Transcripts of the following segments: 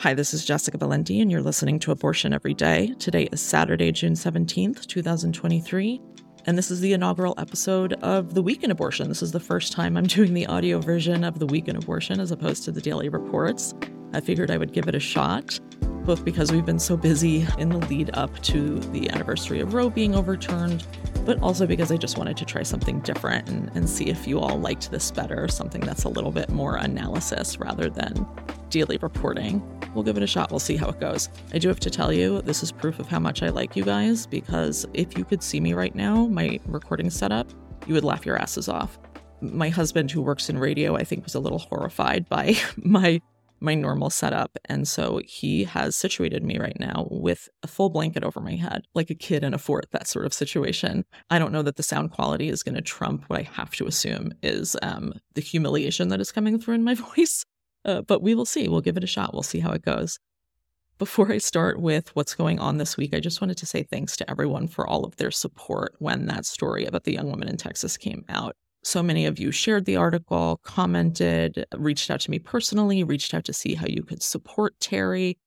Hi, this is Jessica Valenti, and you're listening to Abortion Every Day. Today is Saturday, June 17th, 2023, and this is the inaugural episode of The Week in Abortion. This is the first time I'm doing the audio version of The Week in Abortion as opposed to the daily reports. I figured I would give it a shot, both because we've been so busy in the lead up to the anniversary of Roe being overturned, but also because I just wanted to try something different and, and see if you all liked this better, something that's a little bit more analysis rather than daily reporting. We'll give it a shot. We'll see how it goes. I do have to tell you, this is proof of how much I like you guys because if you could see me right now, my recording setup, you would laugh your asses off. My husband, who works in radio, I think was a little horrified by my my normal setup. And so he has situated me right now with a full blanket over my head, like a kid in a fort, that sort of situation. I don't know that the sound quality is going to trump what I have to assume is um, the humiliation that is coming through in my voice. Uh, but we will see. We'll give it a shot. We'll see how it goes. Before I start with what's going on this week, I just wanted to say thanks to everyone for all of their support when that story about the young woman in Texas came out. So many of you shared the article, commented, reached out to me personally, reached out to see how you could support Terry.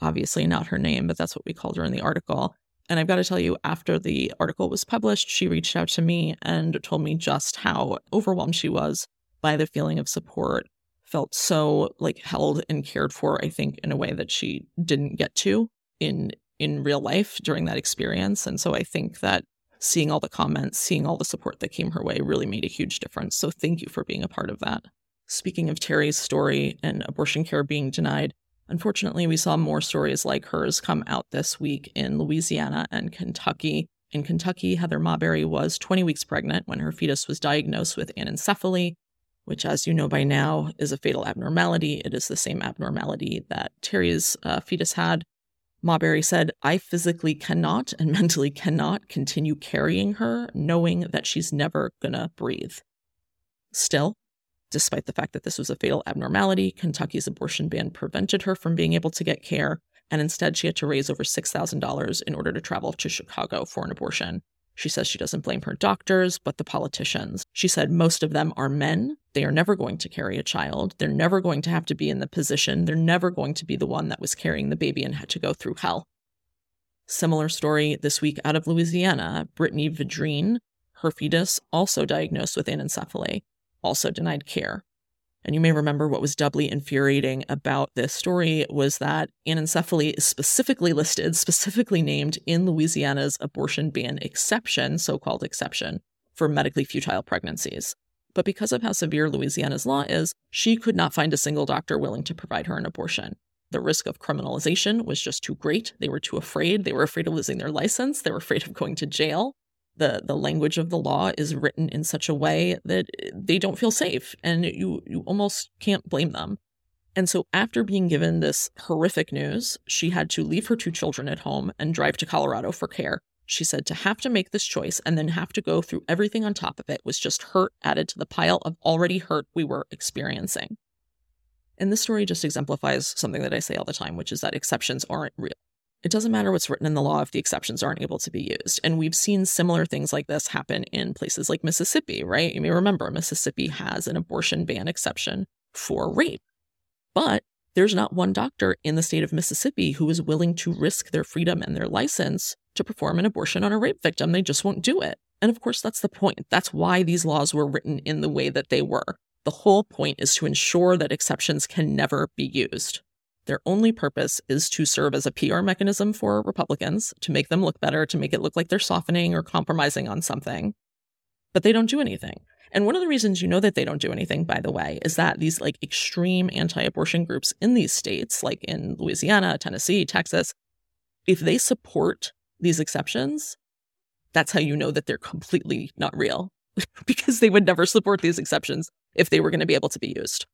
Obviously, not her name, but that's what we called her in the article. And I've got to tell you, after the article was published, she reached out to me and told me just how overwhelmed she was by the feeling of support felt so like held and cared for i think in a way that she didn't get to in in real life during that experience. And so i think that seeing all the comments seeing all the support that came her way really made a huge difference. So thank you for being a part of that. Speaking of terry's story and abortion care being denied unfortunately we saw more stories like hers come out this week in louisiana and kentucky. In kentucky heather marbury was 20 weeks pregnant when her fetus was diagnosed with anencephaly which, as you know by now, is a fatal abnormality. It is the same abnormality that Terry's uh, fetus had. Marbury said, I physically cannot and mentally cannot continue carrying her, knowing that she's never gonna breathe. Still, despite the fact that this was a fatal abnormality, Kentucky's abortion ban prevented her from being able to get care, and instead she had to raise over $6,000 in order to travel to Chicago for an abortion. She says she doesn't blame her doctors, but the politicians. She said most of them are men. They are never going to carry a child. They're never going to have to be in the position. They're never going to be the one that was carrying the baby and had to go through hell. Similar story this week out of Louisiana. Brittany Vidrine, her fetus, also diagnosed with anencephaly, also denied care. And you may remember what was doubly infuriating about this story was that anencephaly is specifically listed, specifically named in Louisiana's abortion ban exception, so called exception, for medically futile pregnancies. But because of how severe Louisiana's law is, she could not find a single doctor willing to provide her an abortion. The risk of criminalization was just too great. They were too afraid. They were afraid of losing their license. They were afraid of going to jail the the language of the law is written in such a way that they don't feel safe and you you almost can't blame them. And so after being given this horrific news, she had to leave her two children at home and drive to Colorado for care. She said to have to make this choice and then have to go through everything on top of it was just hurt added to the pile of already hurt we were experiencing. And this story just exemplifies something that I say all the time, which is that exceptions aren't real. It doesn't matter what's written in the law if the exceptions aren't able to be used. And we've seen similar things like this happen in places like Mississippi, right? You may remember Mississippi has an abortion ban exception for rape. But there's not one doctor in the state of Mississippi who is willing to risk their freedom and their license to perform an abortion on a rape victim. They just won't do it. And of course, that's the point. That's why these laws were written in the way that they were. The whole point is to ensure that exceptions can never be used. Their only purpose is to serve as a PR mechanism for Republicans, to make them look better, to make it look like they're softening or compromising on something. But they don't do anything. And one of the reasons you know that they don't do anything, by the way, is that these like extreme anti abortion groups in these states, like in Louisiana, Tennessee, Texas, if they support these exceptions, that's how you know that they're completely not real because they would never support these exceptions if they were going to be able to be used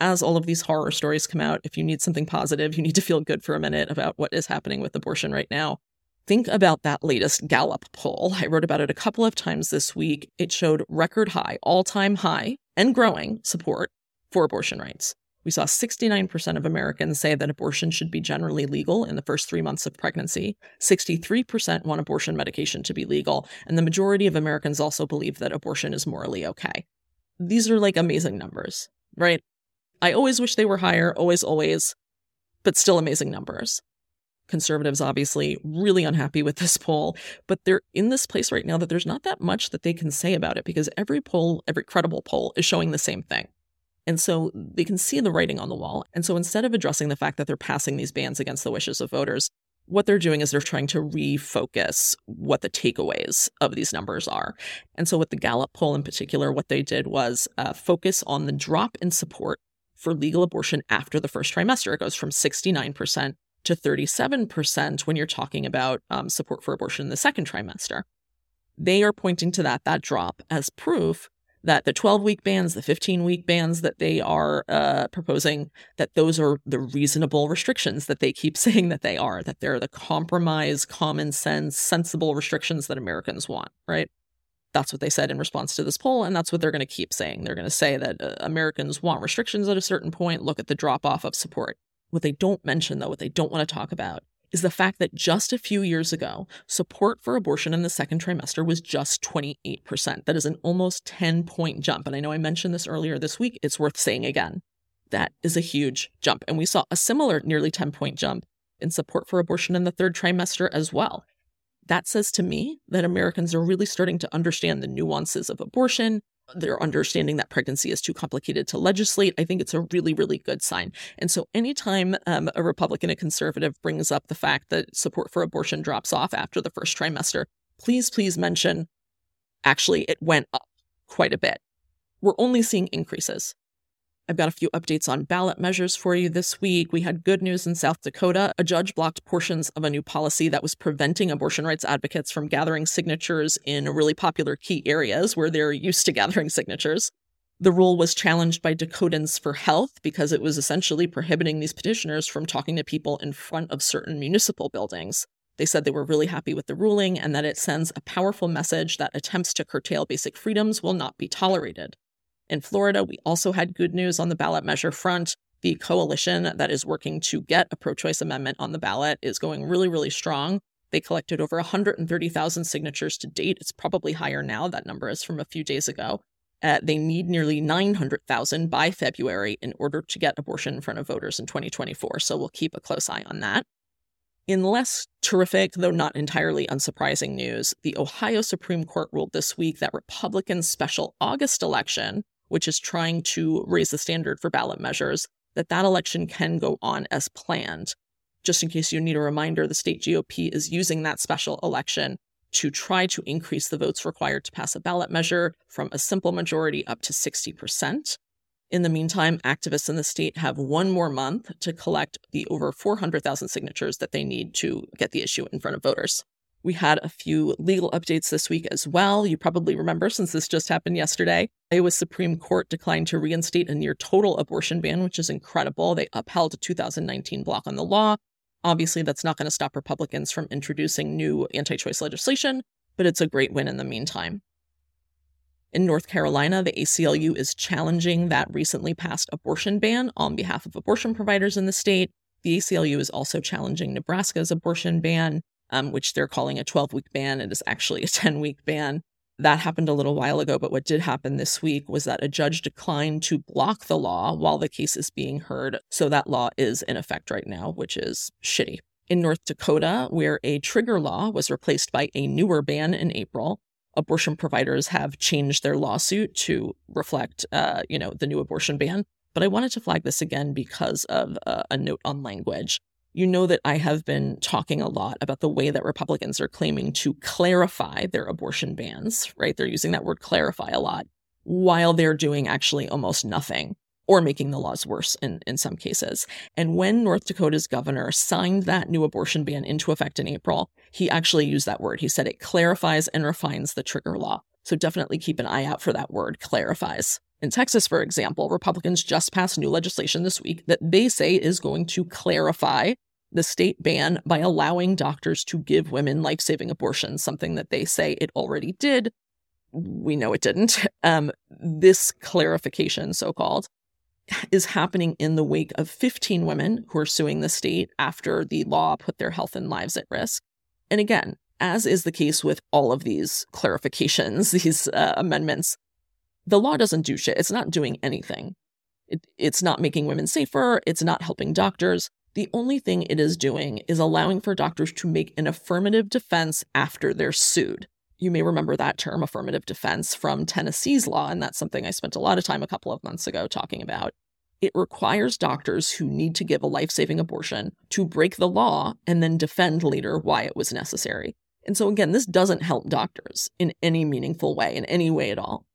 as all of these horror stories come out, if you need something positive, you need to feel good for a minute about what is happening with abortion right now. Think about that latest Gallup poll. I wrote about it a couple of times this week. It showed record high, all time high, and growing support for abortion rights. We saw 69% of Americans say that abortion should be generally legal in the first three months of pregnancy. 63% want abortion medication to be legal. And the majority of Americans also believe that abortion is morally okay. These are like amazing numbers, right? I always wish they were higher, always, always. but still amazing numbers. Conservatives obviously really unhappy with this poll, but they're in this place right now that there's not that much that they can say about it because every poll, every credible poll is showing the same thing. And so they can see the writing on the wall. And so instead of addressing the fact that they're passing these bans against the wishes of voters, what they're doing is they're trying to refocus what the takeaways of these numbers are. And so, with the Gallup poll in particular, what they did was uh, focus on the drop in support for legal abortion after the first trimester. It goes from 69% to 37% when you're talking about um, support for abortion in the second trimester. They are pointing to that, that drop, as proof that the 12 week bans, the 15 week bans that they are uh, proposing, that those are the reasonable restrictions that they keep saying that they are, that they're the compromise, common sense, sensible restrictions that Americans want, right? That's what they said in response to this poll, and that's what they're going to keep saying. They're going to say that uh, Americans want restrictions at a certain point. Look at the drop off of support. What they don't mention, though, what they don't want to talk about, is the fact that just a few years ago, support for abortion in the second trimester was just 28%. That is an almost 10 point jump. And I know I mentioned this earlier this week. It's worth saying again. That is a huge jump. And we saw a similar nearly 10 point jump in support for abortion in the third trimester as well. That says to me that Americans are really starting to understand the nuances of abortion, their understanding that pregnancy is too complicated to legislate, I think it's a really, really good sign. And so, anytime um, a Republican, a conservative brings up the fact that support for abortion drops off after the first trimester, please, please mention actually it went up quite a bit. We're only seeing increases. I've got a few updates on ballot measures for you this week. We had good news in South Dakota. A judge blocked portions of a new policy that was preventing abortion rights advocates from gathering signatures in really popular key areas where they're used to gathering signatures. The rule was challenged by Dakotans for Health because it was essentially prohibiting these petitioners from talking to people in front of certain municipal buildings. They said they were really happy with the ruling and that it sends a powerful message that attempts to curtail basic freedoms will not be tolerated. In Florida, we also had good news on the ballot measure front. The coalition that is working to get a pro choice amendment on the ballot is going really, really strong. They collected over 130,000 signatures to date. It's probably higher now. That number is from a few days ago. Uh, they need nearly 900,000 by February in order to get abortion in front of voters in 2024. So we'll keep a close eye on that. In less terrific, though not entirely unsurprising news, the Ohio Supreme Court ruled this week that Republicans' special August election which is trying to raise the standard for ballot measures, that that election can go on as planned. Just in case you need a reminder, the state GOP is using that special election to try to increase the votes required to pass a ballot measure from a simple majority up to 60%. In the meantime, activists in the state have one more month to collect the over 400,000 signatures that they need to get the issue in front of voters. We had a few legal updates this week as well. You probably remember since this just happened yesterday. Iowa Supreme Court declined to reinstate a near total abortion ban, which is incredible. They upheld a 2019 block on the law. Obviously, that's not going to stop Republicans from introducing new anti choice legislation, but it's a great win in the meantime. In North Carolina, the ACLU is challenging that recently passed abortion ban on behalf of abortion providers in the state. The ACLU is also challenging Nebraska's abortion ban um, which they're calling a 12 week ban. It is actually a 10 week ban. That happened a little while ago, but what did happen this week was that a judge declined to block the law while the case is being heard. So that law is in effect right now, which is shitty. In North Dakota, where a trigger law was replaced by a newer ban in April, abortion providers have changed their lawsuit to reflect, uh, you know, the new abortion ban. But I wanted to flag this again because of uh, a note on language you know that I have been talking a lot about the way that Republicans are claiming to clarify their abortion bans, right? They're using that word clarify a lot while they're doing actually almost nothing or making the laws worse in, in some cases. And when North Dakota's governor signed that new abortion ban into effect in April, he actually used that word. He said it clarifies and refines the trigger law. So definitely keep an eye out for that word, clarifies. In Texas, for example, Republicans just passed new legislation this week that they say is going to clarify the state ban by allowing doctors to give women life saving abortions, something that they say it already did. We know it didn't. Um, this clarification, so called, is happening in the wake of 15 women who are suing the state after the law put their health and lives at risk. And again, as is the case with all of these clarifications, these uh, amendments, the law doesn't do shit. It's not doing anything. It, it's not making women safer. It's not helping doctors. The only thing it is doing is allowing for doctors to make an affirmative defense after they're sued. You may remember that term, affirmative defense, from Tennessee's law, and that's something I spent a lot of time a couple of months ago talking about. It requires doctors who need to give a life saving abortion to break the law and then defend later why it was necessary. And so, again, this doesn't help doctors in any meaningful way, in any way at all.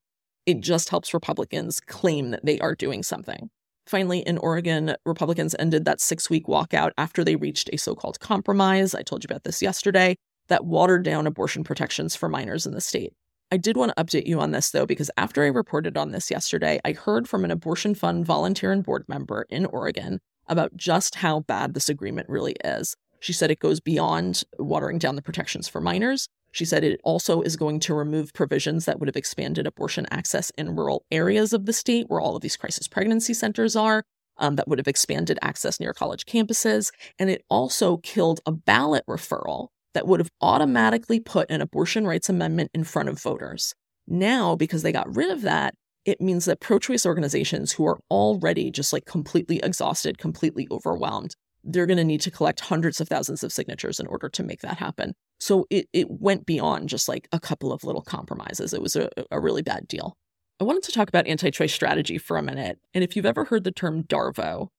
It just helps Republicans claim that they are doing something. Finally, in Oregon, Republicans ended that six week walkout after they reached a so called compromise. I told you about this yesterday that watered down abortion protections for minors in the state. I did want to update you on this though, because after I reported on this yesterday, I heard from an abortion fund volunteer and board member in Oregon about just how bad this agreement really is. She said it goes beyond watering down the protections for minors. She said it also is going to remove provisions that would have expanded abortion access in rural areas of the state where all of these crisis pregnancy centers are, um, that would have expanded access near college campuses. And it also killed a ballot referral that would have automatically put an abortion rights amendment in front of voters. Now, because they got rid of that, it means that pro choice organizations who are already just like completely exhausted, completely overwhelmed, they're going to need to collect hundreds of thousands of signatures in order to make that happen. So it, it went beyond just like a couple of little compromises. It was a, a really bad deal. I wanted to talk about anti choice strategy for a minute. And if you've ever heard the term DARVO,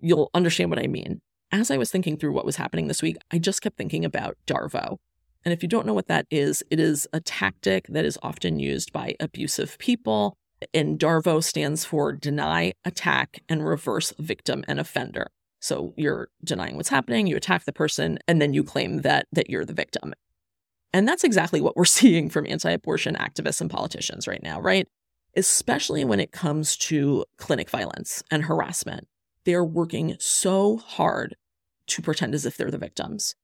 you'll understand what I mean as I was thinking through what was happening this week, I just kept thinking about DARVO. And if you don't know what that is, it is a tactic that is often used by abusive people. And DARVO stands for deny, attack, and reverse victim and offender. So you're denying what's happening, you attack the person, and then you claim that that you're the victim. And that's exactly what we're seeing from anti-abortion activists and politicians right now, right? Especially when it comes to clinic violence and harassment they're working so hard to pretend as if they're the victims.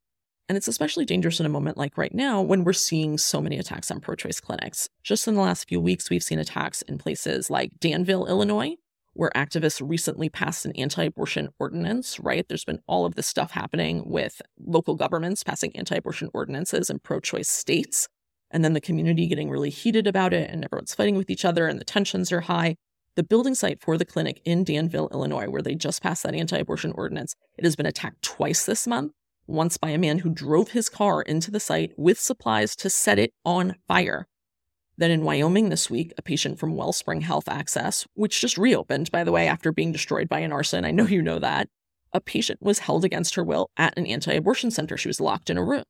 And it's especially dangerous in a moment like right now when we're seeing so many attacks on pro choice clinics. Just in the last few weeks, we've seen attacks in places like Danville, Illinois, where activists recently passed an anti abortion ordinance, right? There's been all of this stuff happening with local governments passing anti abortion ordinances in pro choice states. And then the community getting really heated about it, and everyone's fighting with each other, and the tensions are high. The building site for the clinic in Danville, Illinois, where they just passed that anti abortion ordinance, it has been attacked twice this month. Once by a man who drove his car into the site with supplies to set it on fire. Then in Wyoming this week, a patient from Wellspring Health Access, which just reopened, by the way, after being destroyed by an arson. I know you know that. A patient was held against her will at an anti abortion center. She was locked in a room.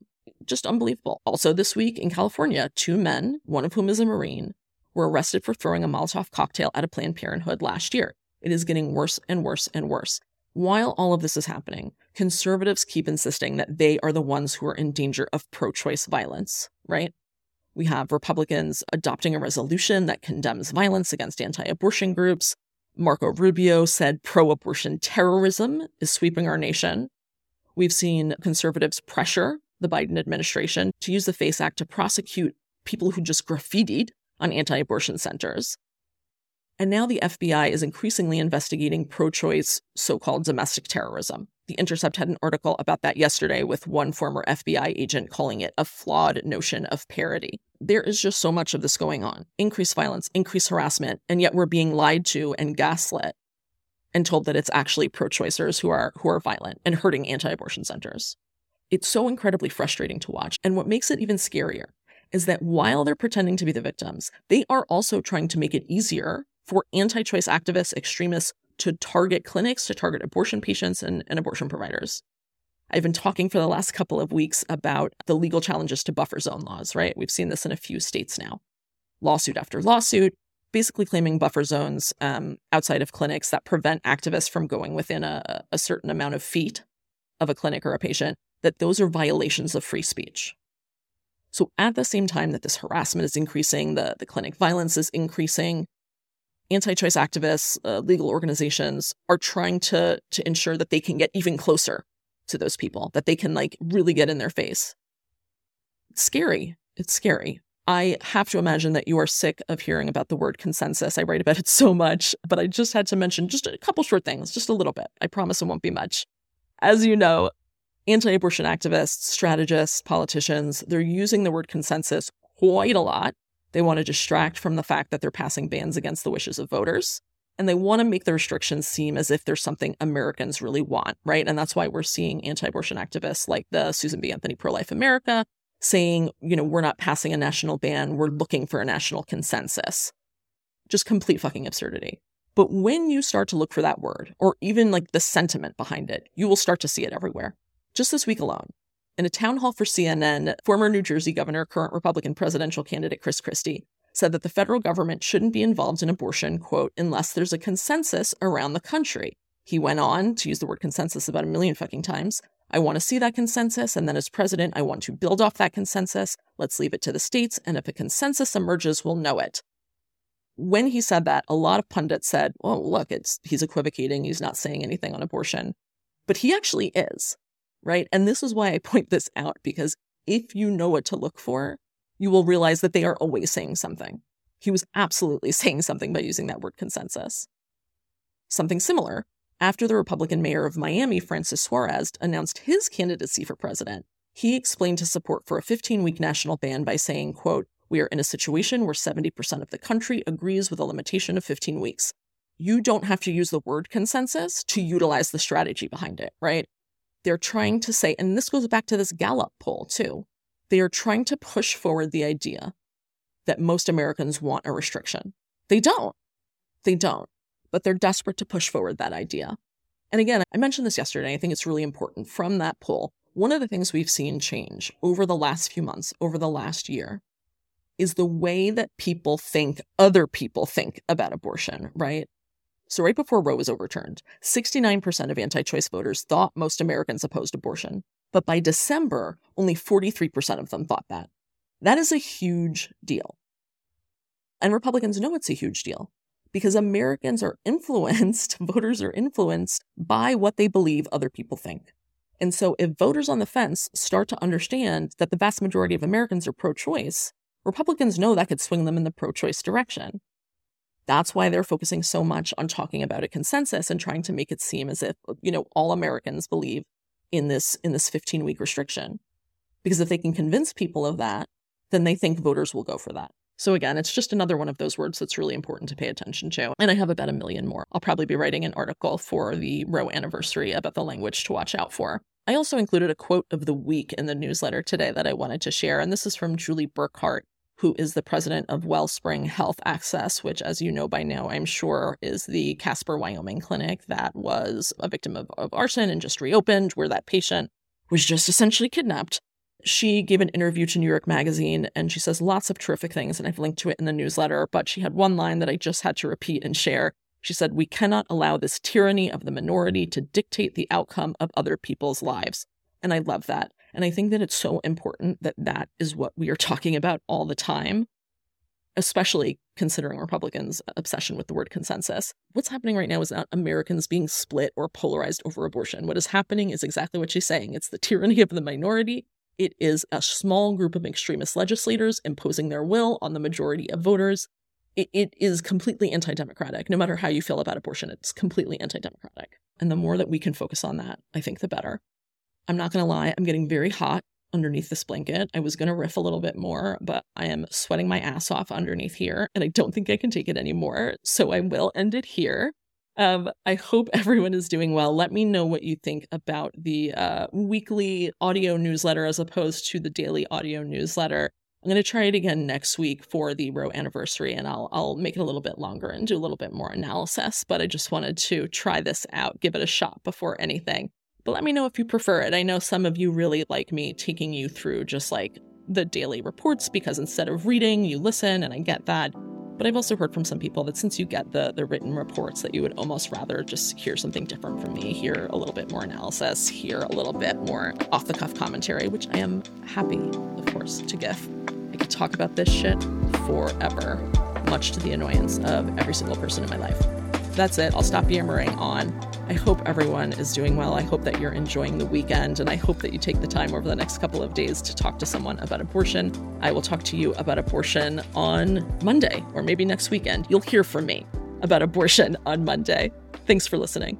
Just unbelievable. Also, this week in California, two men, one of whom is a Marine, were arrested for throwing a Molotov cocktail at a Planned Parenthood last year. It is getting worse and worse and worse. While all of this is happening, conservatives keep insisting that they are the ones who are in danger of pro choice violence, right? We have Republicans adopting a resolution that condemns violence against anti abortion groups. Marco Rubio said pro abortion terrorism is sweeping our nation. We've seen conservatives pressure the Biden administration to use the FACE Act to prosecute people who just graffitied on anti abortion centers. And now the FBI is increasingly investigating pro choice so called domestic terrorism. The Intercept had an article about that yesterday with one former FBI agent calling it a flawed notion of parity. There is just so much of this going on increased violence, increased harassment, and yet we're being lied to and gaslit and told that it's actually pro choicers who are, who are violent and hurting anti abortion centers. It's so incredibly frustrating to watch. And what makes it even scarier is that while they're pretending to be the victims, they are also trying to make it easier for anti choice activists, extremists to target clinics, to target abortion patients and, and abortion providers. I've been talking for the last couple of weeks about the legal challenges to buffer zone laws, right? We've seen this in a few states now. Lawsuit after lawsuit, basically claiming buffer zones um, outside of clinics that prevent activists from going within a, a certain amount of feet of a clinic or a patient, that those are violations of free speech. So at the same time that this harassment is increasing, the, the clinic violence is increasing, anti-choice activists, uh, legal organizations are trying to to ensure that they can get even closer to those people, that they can like really get in their face. It's scary. It's scary. I have to imagine that you are sick of hearing about the word consensus. I write about it so much, but I just had to mention just a couple short things, just a little bit. I promise it won't be much. As you know, anti abortion activists, strategists, politicians, they're using the word consensus quite a lot. They want to distract from the fact that they're passing bans against the wishes of voters. and they want to make the restrictions seem as if there's something Americans really want, right? And that's why we're seeing anti abortion activists like the Susan B. Anthony Pro Life America saying, you know, we're not passing a national ban, we're looking for a national consensus. Just complete fucking absurdity. But when you start to look for that word, or even like the sentiment behind it, you will start to see it everywhere. Just this week alone, in a town hall for CNN, former New Jersey governor, current Republican presidential candidate Chris Christie said that the federal government shouldn't be involved in abortion, quote, unless there's a consensus around the country. He went on to use the word consensus about a million fucking times. I want to see that consensus, and then as president, I want to build off that consensus. Let's leave it to the states, and if a consensus emerges, we'll know it. When he said that, a lot of pundits said, well, look, it's he's equivocating, he's not saying anything on abortion. But he actually is right? And this is why I point this out because if you know what to look for, you will realize that they are always saying something. He was absolutely saying something by using that word consensus. Something similar, after the Republican mayor of Miami, Francis Suarez, announced his candidacy for president, he explained his support for a 15 week national ban by saying, quote, we are in a situation where 70% of the country agrees with a limitation of 15 weeks. You don't have to use the word consensus to utilize the strategy behind it, right? They're trying to say, and this goes back to this Gallup poll too, they are trying to push forward the idea that most Americans want a restriction. They don't. They don't. But they're desperate to push forward that idea. And again, I mentioned this yesterday. I think it's really important from that poll. One of the things we've seen change over the last few months, over the last year, is the way that people think other people think about abortion, right? So, right before Roe was overturned, 69% of anti choice voters thought most Americans opposed abortion. But by December, only 43% of them thought that. That is a huge deal. And Republicans know it's a huge deal because Americans are influenced, voters are influenced by what they believe other people think. And so, if voters on the fence start to understand that the vast majority of Americans are pro choice, Republicans know that could swing them in the pro choice direction. That's why they're focusing so much on talking about a consensus and trying to make it seem as if, you know, all Americans believe in this in this 15 week restriction. Because if they can convince people of that, then they think voters will go for that. So again, it's just another one of those words that's really important to pay attention to. And I have about a million more. I'll probably be writing an article for the Roe anniversary about the language to watch out for. I also included a quote of the week in the newsletter today that I wanted to share, and this is from Julie Burkhart, who is the president of Wellspring Health Access, which, as you know by now, I'm sure is the Casper, Wyoming clinic that was a victim of, of arson and just reopened, where that patient was just essentially kidnapped. She gave an interview to New York Magazine and she says lots of terrific things, and I've linked to it in the newsletter. But she had one line that I just had to repeat and share. She said, We cannot allow this tyranny of the minority to dictate the outcome of other people's lives. And I love that. And I think that it's so important that that is what we are talking about all the time, especially considering Republicans' obsession with the word consensus. What's happening right now is not Americans being split or polarized over abortion. What is happening is exactly what she's saying it's the tyranny of the minority. It is a small group of extremist legislators imposing their will on the majority of voters. it, it is completely anti democratic. No matter how you feel about abortion, it's completely anti democratic. And the more that we can focus on that, I think the better. I'm not going to lie, I'm getting very hot underneath this blanket. I was going to riff a little bit more, but I am sweating my ass off underneath here, and I don't think I can take it anymore. So I will end it here. Um, I hope everyone is doing well. Let me know what you think about the uh, weekly audio newsletter as opposed to the daily audio newsletter. I'm going to try it again next week for the Roe anniversary, and I'll I'll make it a little bit longer and do a little bit more analysis. But I just wanted to try this out, give it a shot before anything. But let me know if you prefer it. I know some of you really like me taking you through just like the daily reports because instead of reading, you listen, and I get that. But I've also heard from some people that since you get the the written reports, that you would almost rather just hear something different from me, hear a little bit more analysis, hear a little bit more off the cuff commentary, which I am happy, of course, to give. I could talk about this shit forever, much to the annoyance of every single person in my life. That's it. I'll stop yammering on. I hope everyone is doing well. I hope that you're enjoying the weekend, and I hope that you take the time over the next couple of days to talk to someone about abortion. I will talk to you about abortion on Monday or maybe next weekend. You'll hear from me about abortion on Monday. Thanks for listening.